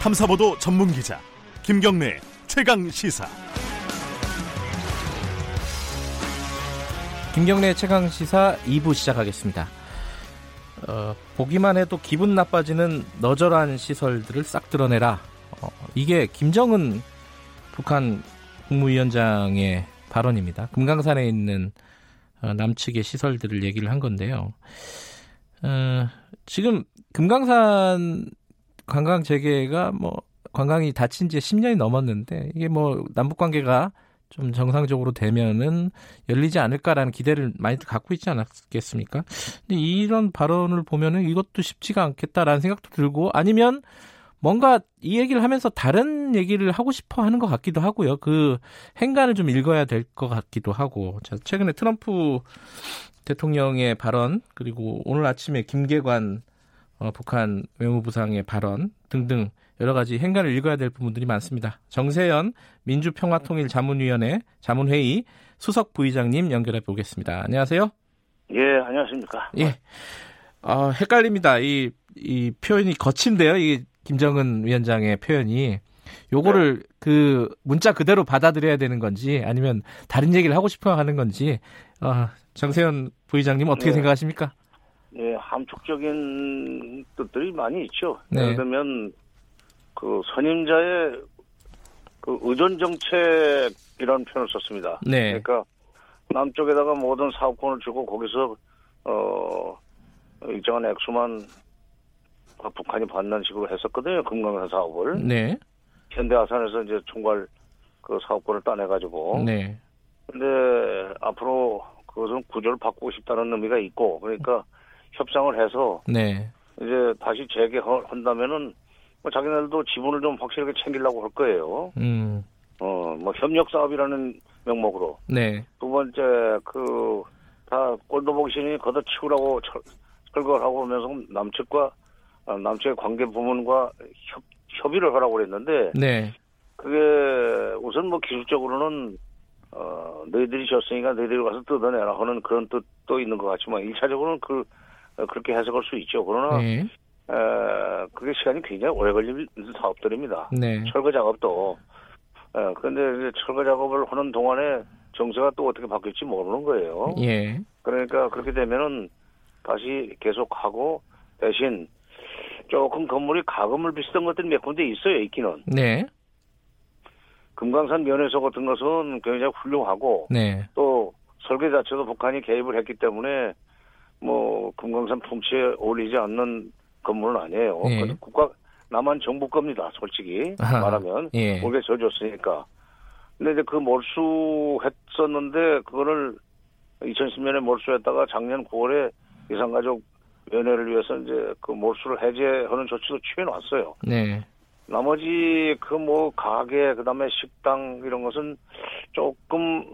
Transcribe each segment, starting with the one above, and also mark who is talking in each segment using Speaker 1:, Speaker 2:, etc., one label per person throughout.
Speaker 1: 탐사보도 전문 기자 김경래 최강 시사.
Speaker 2: 김경래 최강 시사 2부 시작하겠습니다. 어, 보기만 해도 기분 나빠지는 너절한 시설들을 싹 드러내라. 어, 이게 김정은 북한 국무위원장의 발언입니다. 금강산에 있는 어, 남측의 시설들을 얘기를 한 건데요. 어, 지금 금강산 관광 재개가 뭐 관광이 닫힌 지 10년이 넘었는데 이게 뭐 남북 관계가 좀 정상적으로 되면은 열리지 않을까라는 기대를 많이 갖고 있지 않았겠습니까? 근데 이런 발언을 보면은 이것도 쉽지가 않겠다라는 생각도 들고 아니면 뭔가 이 얘기를 하면서 다른 얘기를 하고 싶어 하는 것 같기도 하고요. 그 행간을 좀 읽어야 될 것 같기도 하고. 자, 최근에 트럼프 대통령의 발언 그리고 오늘 아침에 김계관 어, 북한 외무부상의 발언 등등 여러 가지 행간을 읽어야 될 부분들이 많습니다. 정세현 민주평화통일자문위원회 자문회의 수석 부의장님 연결해 보겠습니다. 안녕하세요.
Speaker 3: 예, 안녕하십니까.
Speaker 2: 예. 어, 헷갈립니다. 이, 이 표현이 거친데요. 이 김정은 위원장의 표현이. 요거를 네. 그 문자 그대로 받아들여야 되는 건지 아니면 다른 얘기를 하고 싶어 하는 건지 어, 정세현 부의장님 어떻게 네. 생각하십니까?
Speaker 3: 네, 함축적인 뜻들이 많이 있죠. 네. 예를 들면 그 선임자의 그 의존 정책이라는 표현을 썼습니다. 네. 그러니까 남쪽에다가 모든 사업권을 주고 거기서 어 일정한 액수만 북한이 받는 식으로 했었거든요. 금강산 사업을. 네. 현대아산에서 이제 총괄 그 사업권을 따내가지고. 네. 근데 앞으로 그것은 구조를 바꾸고 싶다는 의미가 있고 그러니까 협상을 해서 네. 이제 다시 재개한다면은 뭐 자기네들도 지분을 좀 확실하게 챙기려고 할 거예요. 음. 어, 뭐 협력 사업이라는 명목으로. 네. 두 번째 그 다 꼴도 보기 싫으니 걷어치우라고 철, 철거를 하고 오면서 남측과 어, 남측의 관계 부문과 협, 협의를 하라고 그랬는데. 네. 그게 우선 뭐 기술적으로는 어 너희들이 졌으니까 너희들이 가서 뜯어내라 하는 그런 뜻도 있는 것 같지만 일차적으로는 그 그렇게 해석할 수 있죠. 그러나 네. 에, 그게 시간이 굉장히 오래 걸리는 사업들입니다. 네. 철거 작업도. 에, 그런데 철거 작업을 하는 동안에 정세가 또 어떻게 바뀔지 모르는 거예요. 예. 그러니까 그렇게 되면은 다시 계속하고 대신 조금 건물이 가금을 비슷한 것들이 몇 군데 있어요, 있기는. 네. 금강산 면에서 같은 것은 굉장히 훌륭하고 네. 또 설계 자체도 북한이 개입을 했기 때문에 뭐 금강산 풍치에 어울리지 않는 건물은 아니에요. 예. 국가 남한 정부 겁니다. 솔직히 아하. 말하면 예. 올게 져줬으니까. 근데 이제 그 몰수했었는데 그거를 2010년에 몰수했다가 작년 9월에 이산가족 연회를 위해서 이제 그 몰수를 해제하는 조치도 취해 놨어요. 네. 나머지 그 뭐 가게 그다음에 식당 이런 것은 조금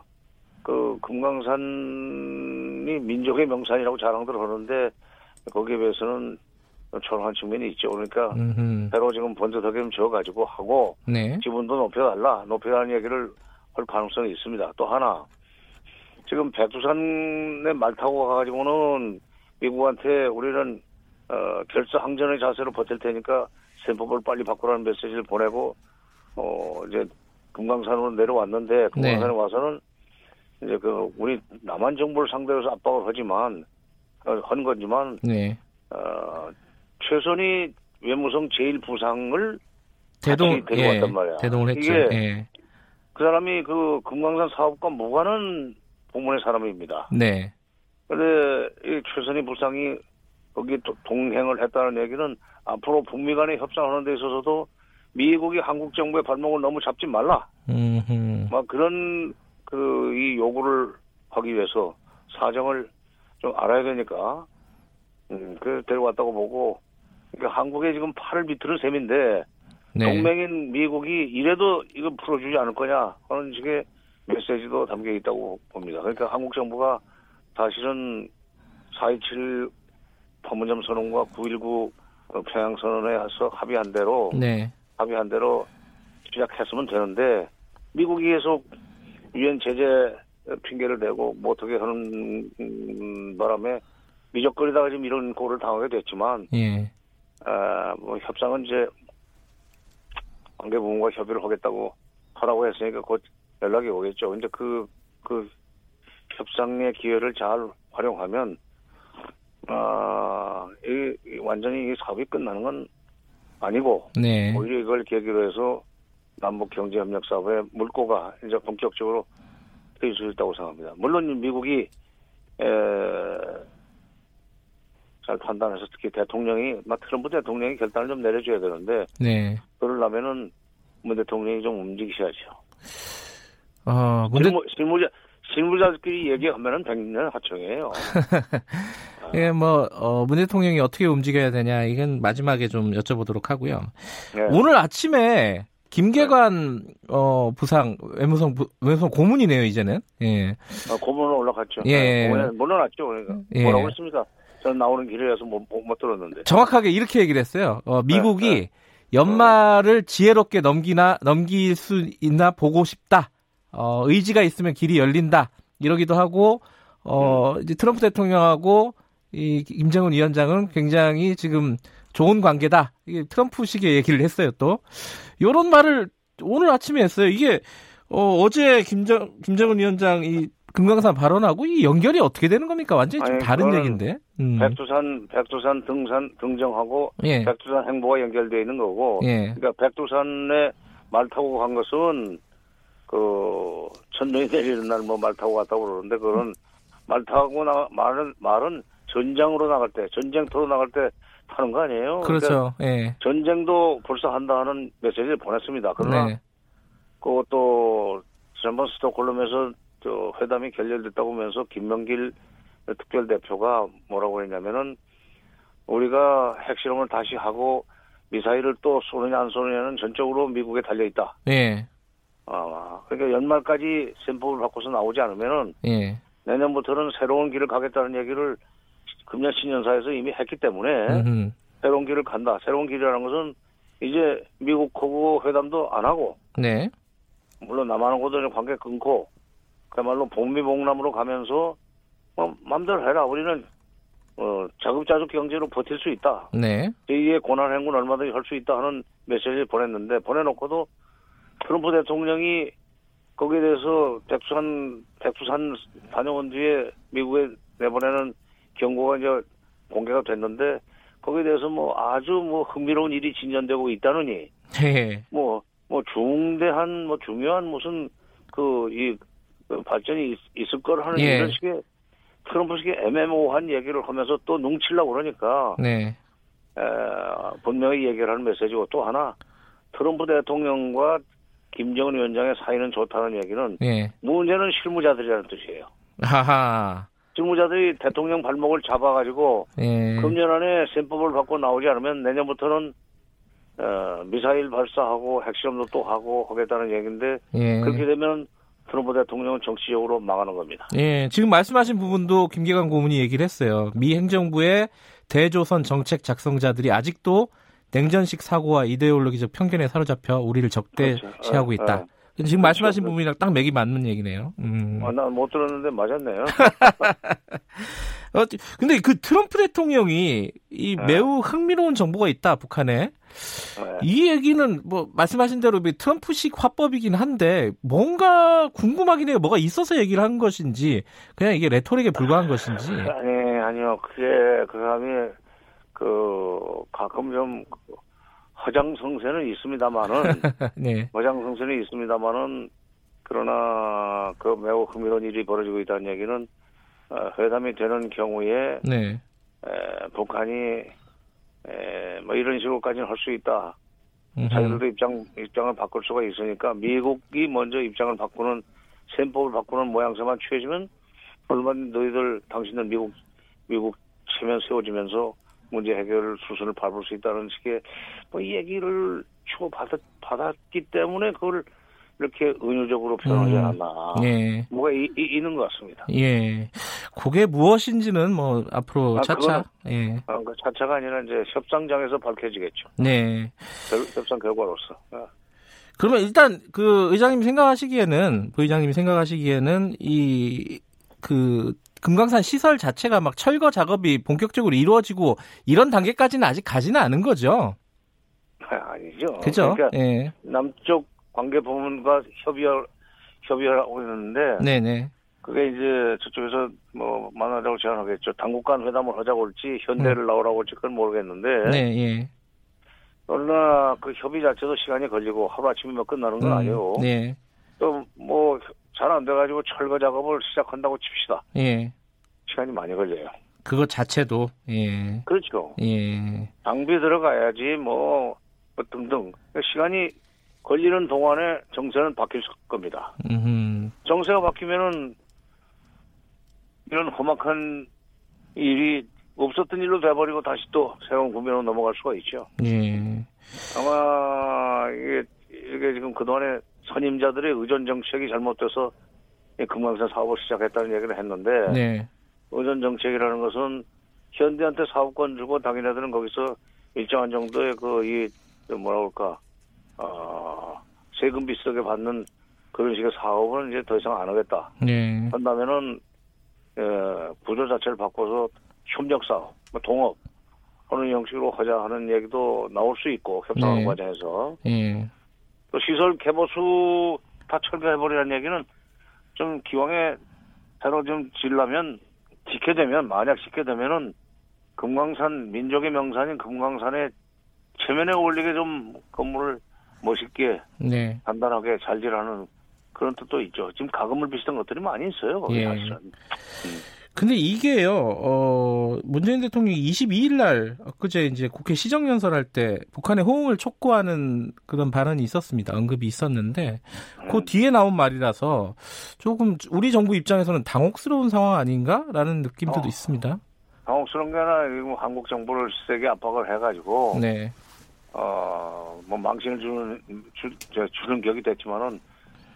Speaker 3: 그 금강산이 민족의 명산이라고 자랑들 하는데 거기에 비해서는 초라한 측면이 있죠. 그러니까 음흠. 배로 지금 번듯하게 좀 지어가지고 하고 네. 지분도 높여달라, 높여달라는 얘기를 할 가능성이 있습니다. 또 하나 지금 백두산에 말 타고 가가지고는 미국한테 우리는 어, 결사 항전의 자세로 버틸 테니까 셈법을 빨리 바꾸라는 메시지를 보내고 어 이제 금강산으로 내려왔는데 금강산에 네. 와서는 이제 그 우리 남한 정부를 상대로 해서 압박을 하지만 어, 한 거지만 네. 어 최선희 외무성 제일 부상을 대동 데려왔단 예, 말이야.
Speaker 2: 대동을 했죠.
Speaker 3: 이게 예. 그 사람이 그 금강산 사업과 무관한 부문의 사람입니다. 네. 근데 이 최선희 부상이 거기 동행을 했다는 얘기는 앞으로 북미 간의 협상하는 데 있어서도 미국이 한국 정부의 발목을 너무 잡지 말라. 음흠. 막 그런 그 이 요구를 하기 위해서 사정을 좀 알아야 되니까 음, 그 데려왔다고 보고 그러니까 한국에 지금 팔을 비틀은 셈인데 네. 동맹인 미국이 이래도 이거 풀어주지 않을 거냐 하는 식의 메시지도 담겨 있다고 봅니다. 그러니까 한국 정부가 사실은 4.27 판문점 선언과 9.19 평양 선언에 해서 합의한 대로 네. 합의한 대로 시작했으면 되는데 미국이 계속 유엔 제재 핑계를 대고 뭐 어떻게 하는 바람에 미적거리다가 지금 이런 꼴을 당하게 됐지만 예. 아, 뭐 협상은 이제 관계 부문과 협의를 하겠다고 하라고 했으니까 곧 연락이 오겠죠. 근데 그, 그 협상의 기회를 잘 활용하면, 아, 이, 완전히 이 사업이 끝나는 건 아니고, 네. 오히려 이걸 계기로 해서 남북 경제협력 사업의 물꼬가 이제 본격적으로 트일 수 있다고 생각합니다. 물론 미국이 에, 잘 판단해서 특히 대통령이 막 트럼프 대통령이 결단을 좀 내려줘야 되는데 네. 그러려면은 문 대통령이 좀 움직이셔야죠. 어, 근데 실무, 실무자 실무자들끼리 얘기하면은 백년 하청이에요.
Speaker 2: 예, 뭐, 어, 문 대통령이 어떻게 움직여야 되냐, 이건 마지막에 좀 여쭤보도록 하고요. 네. 오늘 아침에 김계관 어 부상 외무성 부, 외무성 고문이네요 이제는. 예.
Speaker 3: 아, 고문은 올라갔죠. 예. 고문에 물러났죠. 그러니까 예. 뭐라고 했습니까? 저는 나오는 길이라서 못, 못, 들었는데.
Speaker 2: 정확하게 이렇게 얘기를 했어요. 어, 미국이 네, 네. 연말을 지혜롭게 넘기나 넘길 수 있나 보고 싶다. 어, 의지가 있으면 길이 열린다. 이러기도 하고 어, 음. 이제 트럼프 대통령하고 이 김정은 위원장은 굉장히 지금 좋은 관계다. 이게 트럼프식의 얘기를 했어요, 또. 요런 말을 오늘 아침에 했어요. 이게, 어, 어제 김정, 김정은 위원장 이 금강산 발언하고 이 연결이 어떻게 되는 겁니까? 완전히 좀 아니, 다른 얘기인데.
Speaker 3: 음. 백두산, 백두산 등산, 등정하고 예. 백두산 행보가 연결되어 있는 거고. 예. 그러니까 백두산에 말 타고 간 것은 그 천둥이 내리는 날 뭐 말 타고 갔다고 그러는데 그거는 말 타고 나 말은 말은 전장으로 나갈 때 전쟁터로 나갈 때 하는 거 아니에요?
Speaker 2: 그렇죠. 그러니까 예.
Speaker 3: 전쟁도 벌써 한다는 메시지를 보냈습니다. 그러나 네. 그것도 지난번 스톡홀름에서 저 회담이 결렬됐다고 하면서 김명길 특별 대표가 뭐라고 했냐면은 우리가 핵실험을 다시 하고 미사일을 또 쏘느냐 안 쏘느냐는 전적으로 미국에 달려 있다. 예. 아, 그러니까 연말까지 샘플을 바꿔서 나오지 않으면은 예. 내년부터는 새로운 길을 가겠다는 얘기를 금년 신년사에서 이미 했기 때문에 음흠. 새로운 길을 간다. 새로운 길이라는 것은 이제 미국하고 회담도 안 하고 네. 물론 남한하고도 관계 끊고 그야말로 복미복남으로 가면서 뭐 마음대로 해라. 우리는 어, 자급자족 경제로 버틸 수 있다. 네. 제2의 고난 행군 얼마든지 할 수 있다 하는 메시지를 보냈는데 보내놓고도 트럼프 대통령이 거기에 대해서 백두산 백두산 다녀온 뒤에 미국에 내보내는 경고가 이제 공개가 됐는데 거기에 대해서 뭐 아주 뭐 흥미로운 일이 진전되고 있다느니 뭐뭐 뭐 중대한 뭐 중요한 무슨 그이 그 발전이 있, 있을 걸 하는 예. 이런 식의 트럼프식의 애매모호한 얘기를 하면서 또 눈치려고 그러니까 네. 에, 분명히 얘기를 하는 메시지고 또 하나 트럼프 대통령과 김정은 위원장의 사이는 좋다는 얘기는 예. 문제는 실무자들이라는 뜻이에요. 하하. 실무자들이 대통령 발목을 잡아가지고 예. 금년 안에 셈법을 받고 나오지 않으면 내년부터는 어, 미사일 발사하고 핵실험도 또 하고 하겠다는 얘기인데 예. 그렇게 되면 트럼프 대통령은 정치적으로 망하는 겁니다.
Speaker 2: 예, 지금 말씀하신 부분도 김계관 고문이 얘기를 했어요. 미 행정부의 대조선 정책 작성자들이 아직도 냉전식 사고와 이데올로기적 편견에 사로잡혀 우리를 적대시하고 그렇죠. 있다. 어, 어. 지금 말씀하신 그렇죠. 부분이랑 딱 맥이 맞는 얘기네요.
Speaker 3: 음. 아, 난 못 들었는데 맞았네요.
Speaker 2: 어, 근데 그 트럼프 대통령이 이 네. 매우 흥미로운 정보가 있다, 북한에. 네. 이 얘기는 뭐 말씀하신 대로 트럼프식 화법이긴 한데 뭔가 궁금하긴 해요. 뭐가 있어서 얘기를 한 것인지 그냥 이게 레토릭에 불과한 것인지.
Speaker 3: 아니, 아니요. 그게 그 사람이 그 가끔 좀 허장성세는 있습니다만은 네. 허장성세는 있습니다만은 그러나 그 매우 흥미로운 일이 벌어지고 있다는 얘기는 어, 회담이 되는 경우에 네. 에, 북한이 에, 뭐 이런 식으로까지는 할 수 있다. 음흠. 자기들도 입장 입장을 바꿀 수가 있으니까 미국이 먼저 입장을 바꾸는 셈법을 바꾸는 모양새만 취해지면 얼마나 너희들 당신들 미국 미국 체면 세워지면서 문제 해결 수순을 밟을 수 있다는 식의 뭐 얘기를 주고 받았, 받았기 때문에 그걸 이렇게 은유적으로 표현하지 음, 않았나. 예. 뭐가 이, 이, 있는 것 같습니다.
Speaker 2: 예. 그게 무엇인지는 뭐 앞으로 아, 차차. 예.
Speaker 3: 아, 그 차차가 아니라 이제 협상장에서 밝혀지겠죠. 네. 결, 협상 결과로서. 아.
Speaker 2: 그러면 일단 그 의장님 생각하시기에는 부의장님이 생각하시기에는 이 그 금강산 시설 자체가 막 철거 작업이 본격적으로 이루어지고 이런 단계까지는 아직 가지는 않은 거죠.
Speaker 3: 아니죠.
Speaker 2: 그죠?
Speaker 3: 그러니까 예. 남쪽 관계 부문과 협의를 협의를 하고 있는데. 네네. 그게 이제 저쪽에서 뭐 만나자고 제안하겠죠. 당국 간 회담을 하자고 할지 현대를 음. 나오라고 할지 그건 모르겠는데. 네, 예. 그러나 그 협의 자체도 시간이 걸리고 하루 아침이면 끝나는 건 음, 아니에요. 네. 또뭐 잘 안 돼가지고 철거 작업을 시작한다고 칩시다. 예. 시간이 많이 걸려요.
Speaker 2: 그것 자체도 예.
Speaker 3: 그렇죠. 예. 장비 들어가야지 뭐, 뭐 등등 시간이 걸리는 동안에 정세는 바뀔 겁니다. 음흠. 정세가 바뀌면은 이런 험악한 일이 없었던 일로 돼버리고 다시 또 새로운 국면으로 넘어갈 수가 있죠. 예. 아마 이게 이게 지금 그동안에 선임자들의 의존 정책이 잘못돼서 금강산 사업을 시작했다는 얘기를 했는데 네. 의존 정책이라는 것은 현대한테 사업권 주고 당연히들은 거기서 일정한 정도의 그 이 뭐라 그럴까 어, 세금 비싸게 받는 그런 식의 사업은 이제 더 이상 안 하겠다. 네. 한다면은 에, 구조 자체를 바꿔서 협력 사업, 뭐 동업 하는 형식으로 하자 하는 얘기도 나올 수 있고 협상하는 네. 과정에서 네. 또 시설 개보수 다 철거해버리라는 얘기는 좀 기왕에 새로 좀 질라면 지게 되면 만약 지게 되면은 금강산 민족의 명산인 금강산에 최면에 올리게 좀 건물을 멋있게 네. 단단하게 잘 지라는 그런 뜻도 있죠. 지금 가금을 비슷한 것들이 많이 있어요. 거기 예. 사실은. 음.
Speaker 2: 근데 이게요, 어, 문재인 대통령이 22일 날, 그제 이제 국회 시정연설할 때 북한의 호응을 촉구하는 그런 발언이 있었습니다. 언급이 있었는데, 그 음. 뒤에 나온 말이라서 조금 우리 정부 입장에서는 당혹스러운 상황 아닌가라는 느낌도 어, 있습니다.
Speaker 3: 당혹스러운 게 아니라 한국 정부를 세게 압박을 해가지고, 네. 어, 뭐 망신을 주는, 주, 주는 격이 됐지만은,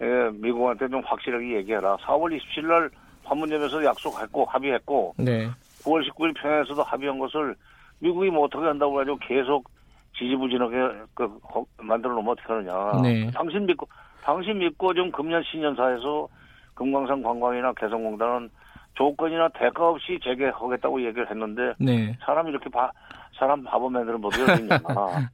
Speaker 3: 예, 미국한테 좀 확실하게 얘기해라. 4월 27일 날 판문점에서 약속했고 합의했고 네. 9월 19일 평양에서도 합의한 것을 미국이 뭐 어떻게 한다고 해가지고 계속 지지부진하게 그 만들어 놓으면 어떻게 하느냐. 네. 당신 믿고 당신 믿고 좀 금년 신년사에서 금강산 관광이나 개성공단은 조건이나 대가 없이 재개하겠다고 얘기를 했는데 네. 사람 이렇게 바, 사람 바보 만들어 못 되겠냐.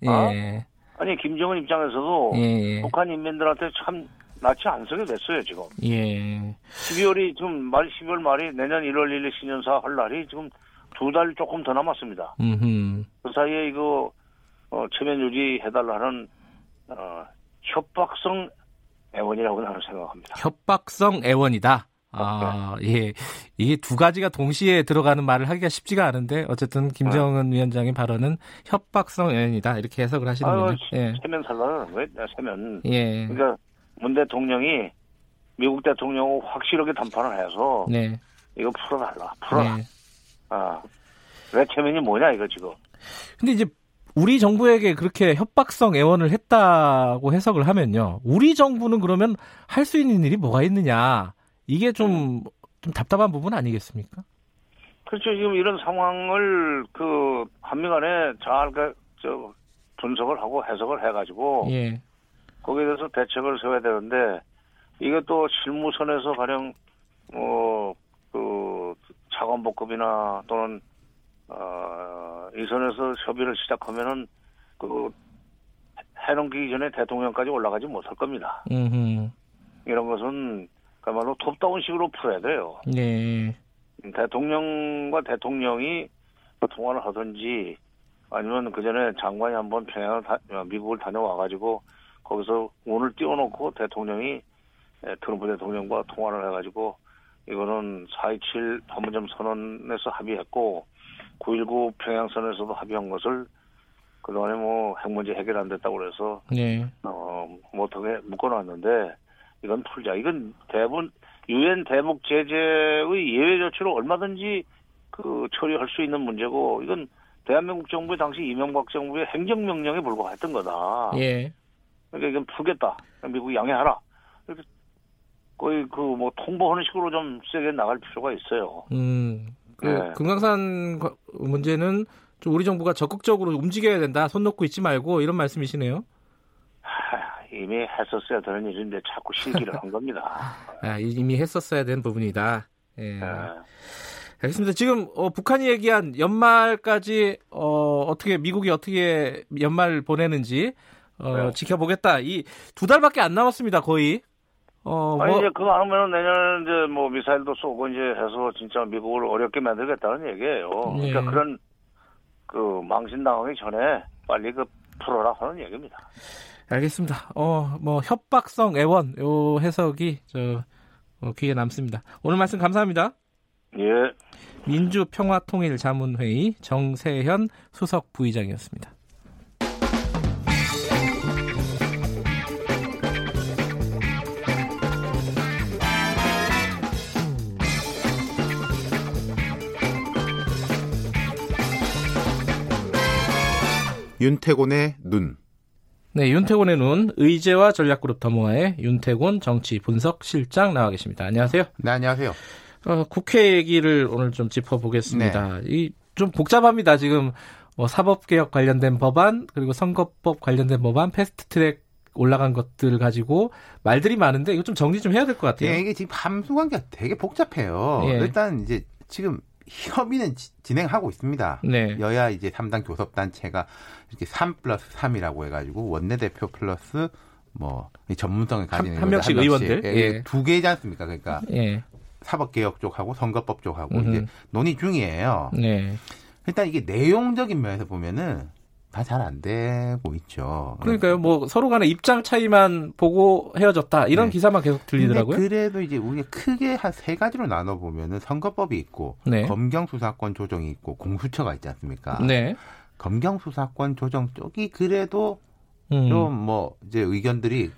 Speaker 3: 예. 어? 아니 김정은 입장에서도 예. 예. 북한 인민들한테 참 낯이 안 서게 됐어요, 지금. 예. 12월이 지금 말, 12월 말이 내년 1월 1일 신년사 할 날이 지금 두 달 조금 더 남았습니다. 음흠. 그 사이에 이거, 어, 체면 유지해달라는, 어, 협박성 애원이라고 나는 생각합니다.
Speaker 2: 협박성 애원이다? 아, 예. 이게 두 가지가 동시에 들어가는 말을 하기가 쉽지가 않은데, 어쨌든 김정은 네. 위원장의 발언은 협박성 애원이다. 이렇게 해석을 하시는군요. 아유,
Speaker 3: 예. 세면 살라는 거예요, 세면. 예. 그러니까 문 대통령이 미국 대통령하고 확실하게 담판을 해서 네. 이거 풀어달라, 풀어라. 네. 아, 외체면이 뭐냐 이거 지금.
Speaker 2: 근데 이제 우리 정부에게 그렇게 협박성 애원을 했다고 해석을 하면요. 우리 정부는 그러면 할 수 있는 일이 뭐가 있느냐. 이게 좀, 좀 답답한 부분 아니겠습니까?
Speaker 3: 그렇죠. 지금 이런 상황을 그 한미 간에 잘 그, 저, 분석을 하고 해석을 해가지고 예. 거기에 대해서 대책을 세워야 되는데 이것도 실무선에서 가령 뭐그 차관복급이나 또는 어, 이 선에서 협의를 시작하면은 그 해넘기기 전에 대통령까지 올라가지 못할 겁니다. 음흠. 이런 것은 그야말로 톱다운식으로 풀어야 돼요. 네. 대통령과 대통령이 통화를 하든지 아니면 그 전에 장관이 한번 평양을 다, 미국을 다녀와가지고 거기서 운을 띄워놓고 대통령이 트럼프 대통령과 통화를 해가지고 이거는 4.27 판문점 선언에서 합의했고 9.19 평양선에서도 합의한 것을 그동안에 뭐 핵문제 해결 안 됐다고 그래서 네. 어, 뭐 어떻게 묶어놨는데 이건 풀자. 이건 대부분 유엔 대북 제재의 예외 조치로 얼마든지 그 처리할 수 있는 문제고 이건 대한민국 정부의 당시 이명박 정부의 행정명령에 불과했던 거다. 예. 그러니까 이건 풀겠다. 미국이 양해하라. 이렇게 거의 그 뭐 통보하는 식으로 좀 세게 나갈 필요가 있어요. 음.
Speaker 2: 그 네. 금강산 문제는 좀 우리 정부가 적극적으로 움직여야 된다. 손 놓고 있지 말고 이런 말씀이시네요.
Speaker 3: 하, 이미 했었어야 되는 일인데 자꾸 실기를 한 겁니다.
Speaker 2: 아, 이미 했었어야 되는 부분이다. 예. 네. 알겠습니다. 지금 어, 북한이 얘기한 연말까지 어, 어떻게 미국이 어떻게 연말 보내는지 어, 네. 지켜보겠다. 이 두 달밖에 안 남았습니다. 거의.
Speaker 3: 어, 아니 뭐... 이제 그거 하면 내년 이제 뭐 미사일도 쏘고 이제 해서 진짜 미국을 어렵게 만들겠다는 얘기예요. 네. 그러니까 그런 그 망신 당하기 전에 빨리 그 풀어라 하는 얘기입니다.
Speaker 2: 알겠습니다. 어, 뭐 협박성 애원 요 해석이 저 어, 귀에 남습니다. 오늘 말씀 감사합니다.
Speaker 3: 예.
Speaker 2: 민주평화통일자문회의 정세현 수석 부의장이었습니다.
Speaker 4: 윤태곤의 눈.
Speaker 2: 네, 윤태곤의 눈, 의제와 전략그룹 더모아의 윤태곤 정치 분석 실장 나와 계십니다. 안녕하세요.
Speaker 4: 네, 안녕하세요.
Speaker 2: 어, 국회 얘기를 오늘 좀 짚어보겠습니다. 네. 이좀 복잡합니다. 지금 뭐 사법개혁 관련된 법안 그리고 선거법 관련된 법안 패스트트랙 올라간 것들 가지고 말들이 많은데 이거 좀 정리 좀 해야 될 것 같아요.
Speaker 4: 예, 이게 지금 함수 관계가 되게 복잡해요. 예. 일단 이제 지금 협의는 지, 진행하고 있습니다. 네. 여야 이제 3당 교섭단체가 이렇게 3 플러스 3이라고 해가지고 원내대표 플러스 뭐 전문성을 가지는
Speaker 2: 한, 한 명씩 의원들
Speaker 4: 예, 예. 두 개지 않습니까? 그러니까 예. 사법개혁 쪽하고 선거법 쪽하고 음흠. 이제 논의 중이에요. 네. 일단 이게 내용적인 면에서 보면은 다 잘 안 되고 있죠.
Speaker 2: 그러니까요. 뭐 서로 간의 입장 차이만 보고 헤어졌다 이런 네. 기사만 계속 들리더라고요.
Speaker 4: 그래도 이제 우리가 크게 한 세 가지로 나눠 보면은 선거법이 있고 네. 검경 수사권 조정이 있고 공수처가 있지 않습니까? 네. 검경 수사권 조정 쪽이 그래도 음. 좀뭐 이제 의견들이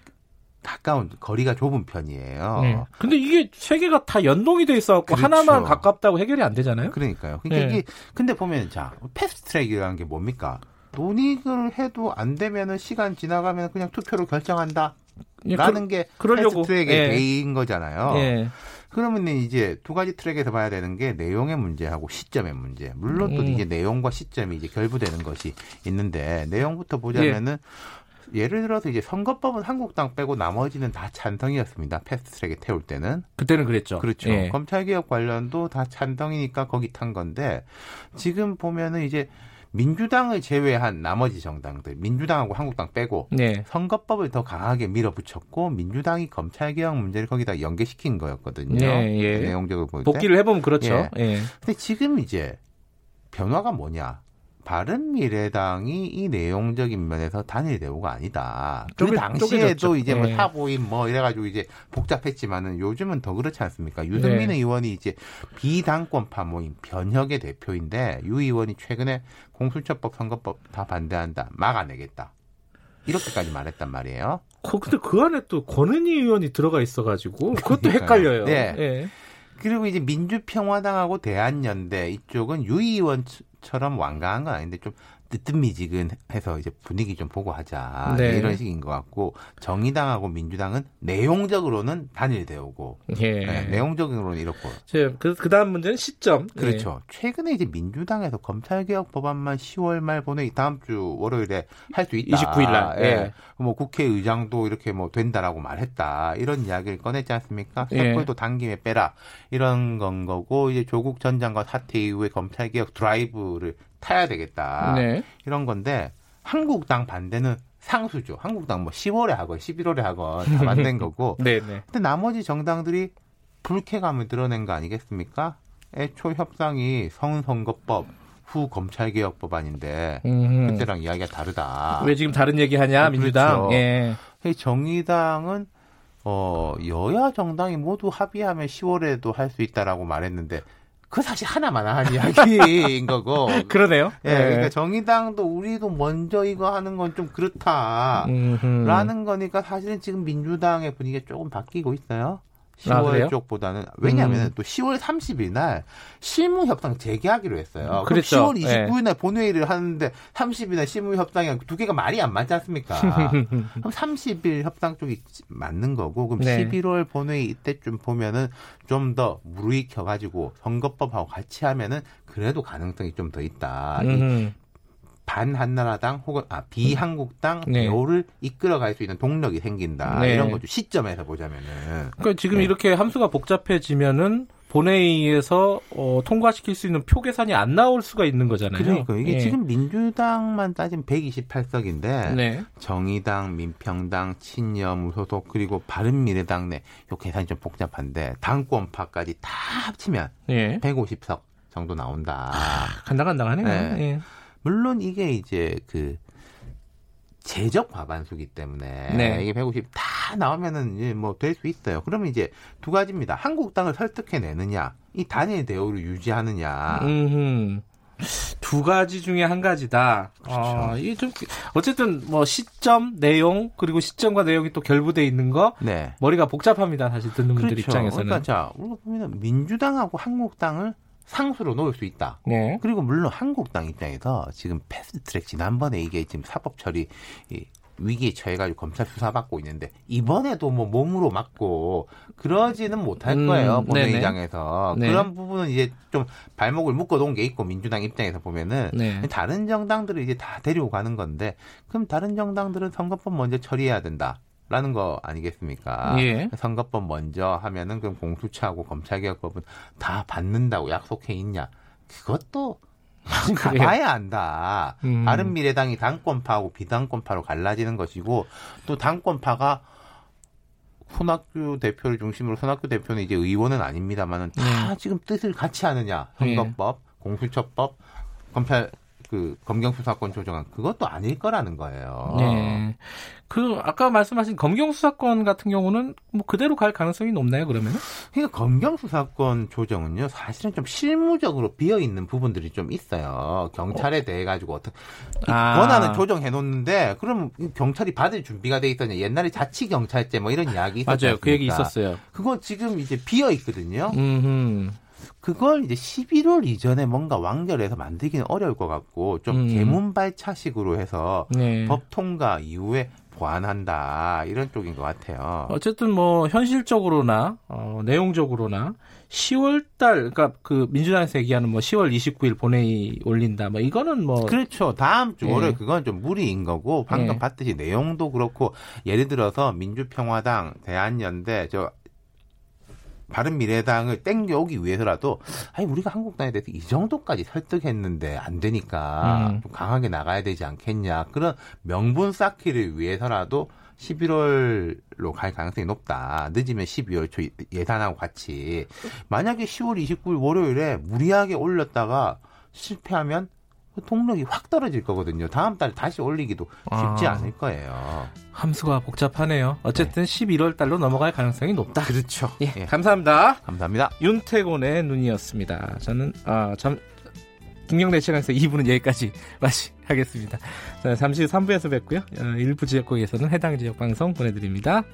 Speaker 4: 가까운 거리가 좁은 편이에요. 네.
Speaker 2: 근데 이게 세 개가 다 연동이 돼 있어 갖고 그렇죠. 하나만 가깝다고 해결이 안 되잖아요.
Speaker 4: 그러니까요. 그러니까 네. 이게 근데 보면 자 패스트 트랙이라는 게 뭡니까? 논의를 해도 안 되면은 시간 지나가면 그냥 투표로 결정한다. 예, 라는 그, 게 그러려고. 패스트 트랙의 예. 베인 거잖아요. 예. 그러면 이제 두 가지 트랙에서 봐야 되는 게 내용의 문제하고 시점의 문제. 물론 또 음. 이제 내용과 시점이 이제 결부되는 것이 있는데 내용부터 보자면은 예. 예를 들어서 이제 선거법은 한국당 빼고 나머지는 다 찬성이었습니다. 패스트트랙에 태울 때는.
Speaker 2: 그때는 그랬죠.
Speaker 4: 그렇죠. 예. 검찰개혁 관련도 다 찬성이니까 거기 탄 건데 지금 보면은 이제 민주당을 제외한 나머지 정당들, 민주당하고 한국당 빼고 네. 선거법을 더 강하게 밀어붙였고 민주당이 검찰개혁 문제를 거기다 연계시킨 거였거든요. 네, 예. 내용적으로 볼
Speaker 2: 때. 복귀를 해보면 그렇죠. 예.
Speaker 4: 예. 근데 지금 이제 변화가 뭐냐? 바른 미래당이 이 내용적인 면에서 단일 대우가 아니다. 그 당시에도 이제 뭐 네. 사보임 뭐 이래가지고 이제 복잡했지만은 요즘은 더 그렇지 않습니까? 유승민 네. 의원이 이제 비당권파 모임 변혁의 대표인데 유 의원이 최근에 공수처법 선거법 다 반대한다 막아내겠다 이렇게까지 말했단 말이에요.
Speaker 2: 그, 근데 그 안에 또 권은희 의원이 들어가 있어가지고 그것도 그러니까요. 헷갈려요. 네. 네.
Speaker 4: 그리고 이제 민주평화당하고 대한연대 이쪽은 유 의원 처럼 완강한 건 아닌데 좀 뜨뜻미지근해서 이제 분위기 좀 보고 하자 네. 이런 식인 것 같고 정의당하고 민주당은 내용적으로는 단일되오고 예. 네, 내용적으로는 이렇고
Speaker 2: 그, 그 다음 문제는 시점
Speaker 4: 그렇죠 예. 최근에 이제 민주당에서 검찰개혁 법안만 10월 말 보내 다음 주 월요일에 할 수 있다
Speaker 2: 29일 날 예. 예.
Speaker 4: 뭐 국회의장도 이렇게 뭐 된다라고 말했다 이런 이야기를 꺼냈지 않습니까 촛불도 예. 당김에 빼라 이런 건 거고 이제 조국 전 장관 사퇴 이후에 검찰개혁 드라이브를 타야 되겠다. 네. 이런 건데 한국당 반대는 상수죠. 한국당 뭐 10월에 하건 11월에 하건 다 만든 거고. 네, 네. 근데 나머지 정당들이 불쾌감을 드러낸 거 아니겠습니까? 애초 협상이 성선거법 후 검찰개혁 법안인데 음흠. 그때랑 이야기가 다르다.
Speaker 2: 왜 지금 다른 얘기하냐 어, 민주당?
Speaker 4: 그렇죠. 예. 정의당은 어 여야 정당이 모두 합의하면 10월에도 할 수 있다라고 말했는데 그 사실 하나만 한 이야기인 거고.
Speaker 2: 그러네요.
Speaker 4: 예, 네. 그러니까 정의당도 우리도 먼저 이거 하는 건 좀 그렇다라는 거니까 사실은 지금 민주당의 분위기가 조금 바뀌고 있어요. 10월 아, 쪽보다는 왜냐하면 음. 또 10월 30일 날 실무 협상 재개하기로 했어요. 그렇죠. 10월 29일 날 네. 본회의를 하는데 30일 날 실무 협상이 두 개가 말이 안 맞지 않습니까? 그럼 30일 협상 쪽이 맞는 거고 그럼 네. 11월 본회의 이때쯤 보면은 좀 더 무르익 혀 가지고 선거법하고 같이 하면은 그래도 가능성이 좀 더 있다. 음. 반한나라당 혹은 아 비한국당 네. 대우를 이끌어갈 수 있는 동력이 생긴다 네. 이런 거죠 시점에서 보자면은
Speaker 2: 그러니까 지금 네. 이렇게 함수가 복잡해지면은 본회의에서 어, 통과시킬 수 있는 표 계산이 안 나올 수가 있는 거잖아요.
Speaker 4: 그러니까 이게 예. 지금 민주당만 따지면 128석인데 네. 정의당, 민평당, 친여, 무소속 그리고 바른미래당 내요 계산이 좀 복잡한데 당권파까지 다 합치면 예. 150석 정도 나온다. 아,
Speaker 2: 간당간당하네요. 네. 예.
Speaker 4: 물론 이게 이제 그 제적 과반수기 때문에 네. 이게 150 다 나오면은 이제 뭐될 수 있어요. 그러면 이제 두 가지입니다. 한국당을 설득해내느냐, 이 단일 대우를 유지하느냐. 음흠.
Speaker 2: 두 가지 중에 한 가지다. 그렇죠. 어, 이게 좀 어쨌든 뭐 시점, 내용 그리고 시점과 내용이 또 결부돼 있는 거 네. 머리가 복잡합니다. 사실 듣는 분들 그렇죠. 입장에서는.
Speaker 4: 그러니까 자, 우리가 보면 민주당하고 한국당을 상수로 놓을 수 있다. 네. 그리고 물론 한국당 입장에서 지금 패스트트랙 지난번에 이게 지금 사법 처리 위기에 처해가지고 검찰 수사받고 있는데 이번에도 뭐 몸으로 맞고 그러지는 못할 음, 거예요 음, 본회의장에서 네. 그런 부분은 이제 좀 발목을 묶어놓은 게 있고 민주당 입장에서 보면은 네. 다른 정당들을 이제 다 데리고 가는 건데 그럼 다른 정당들은 선거법 먼저 처리해야 된다. 라는 거 아니겠습니까? 예. 선거법 먼저 하면은 그럼 공수처하고 검찰개혁법은 다 받는다고 약속해 있냐? 그것도 가봐야 안다. 음. 바른 미래당이 당권파하고 비당권파로 갈라지는 것이고 또 당권파가 손학규 대표를 중심으로 손학규 대표는 이제 의원은 아닙니다만은 다 네. 지금 뜻을 같이 하느냐? 선거법, 네. 공수처법, 검찰 그 검경 수 사권 조정안 그것도 아닐 거라는 거예요. 네.
Speaker 2: 그 아까 말씀하신 검경 수 사권 같은 경우는 뭐 그대로 갈 가능성이 높나요, 그러면은?
Speaker 4: 그러니까 검경 수 사권 조정은요, 사실은 좀 실무적으로 비어 있는 부분들이 좀 있어요. 경찰에 어. 대해 가지고 어떻게 아. 권한을 조정해 놓는데 그럼 경찰이 받을 준비가 돼 있더냐. 옛날에 자치 경찰제 뭐 이런 이야기 있었죠.
Speaker 2: 맞아요. 그 얘기 있었어요.
Speaker 4: 그거 지금 이제 비어 있거든요. 음흠. 그걸 이제 11월 이전에 뭔가 완결해서 만들기는 어려울 것 같고 좀 음. 개문발차식으로 해서 네. 법 통과 이후에 보완한다 이런 쪽인 것 같아요.
Speaker 2: 어쨌든 뭐 현실적으로나 어, 내용적으로나 10월달 그러니까 그 민주당에서 얘기하는 뭐 10월 29일 본회의 올린다 뭐 이거는 뭐
Speaker 4: 그렇죠 다음 주 월요일 예. 그건 좀 무리인 거고 방금 예. 봤듯이 내용도 그렇고 예를 들어서 민주평화당 대한연대 저 바른 미래당을 땡겨오기 위해서라도 아니 우리가 한국당에 대해서 이 정도까지 설득했는데 안 되니까 음. 좀 강하게 나가야 되지 않겠냐 그런 명분 쌓기를 위해서라도 11월로 갈 가능성이 높다. 늦으면 12월 초 예산하고 같이 만약에 10월 29일 월요일에 무리하게 올렸다가 실패하면 그 동력이 확 떨어질 거거든요. 다음 달에 다시 올리기도 쉽지 아, 않을 거예요.
Speaker 2: 함수가 복잡하네요. 어쨌든 네. 11월 달로 넘어갈 가능성이 높다.
Speaker 4: 그렇죠.
Speaker 2: 예, 예. 감사합니다.
Speaker 4: 감사합니다.
Speaker 2: 윤태곤의 눈이었습니다. 저는 아, 참 김경래 채널에서 2부는 여기까지 마치하겠습니다. 잠시 후 3부에서 뵙고요. 어, 일부 지역국에서는 해당 지역 방송 보내드립니다.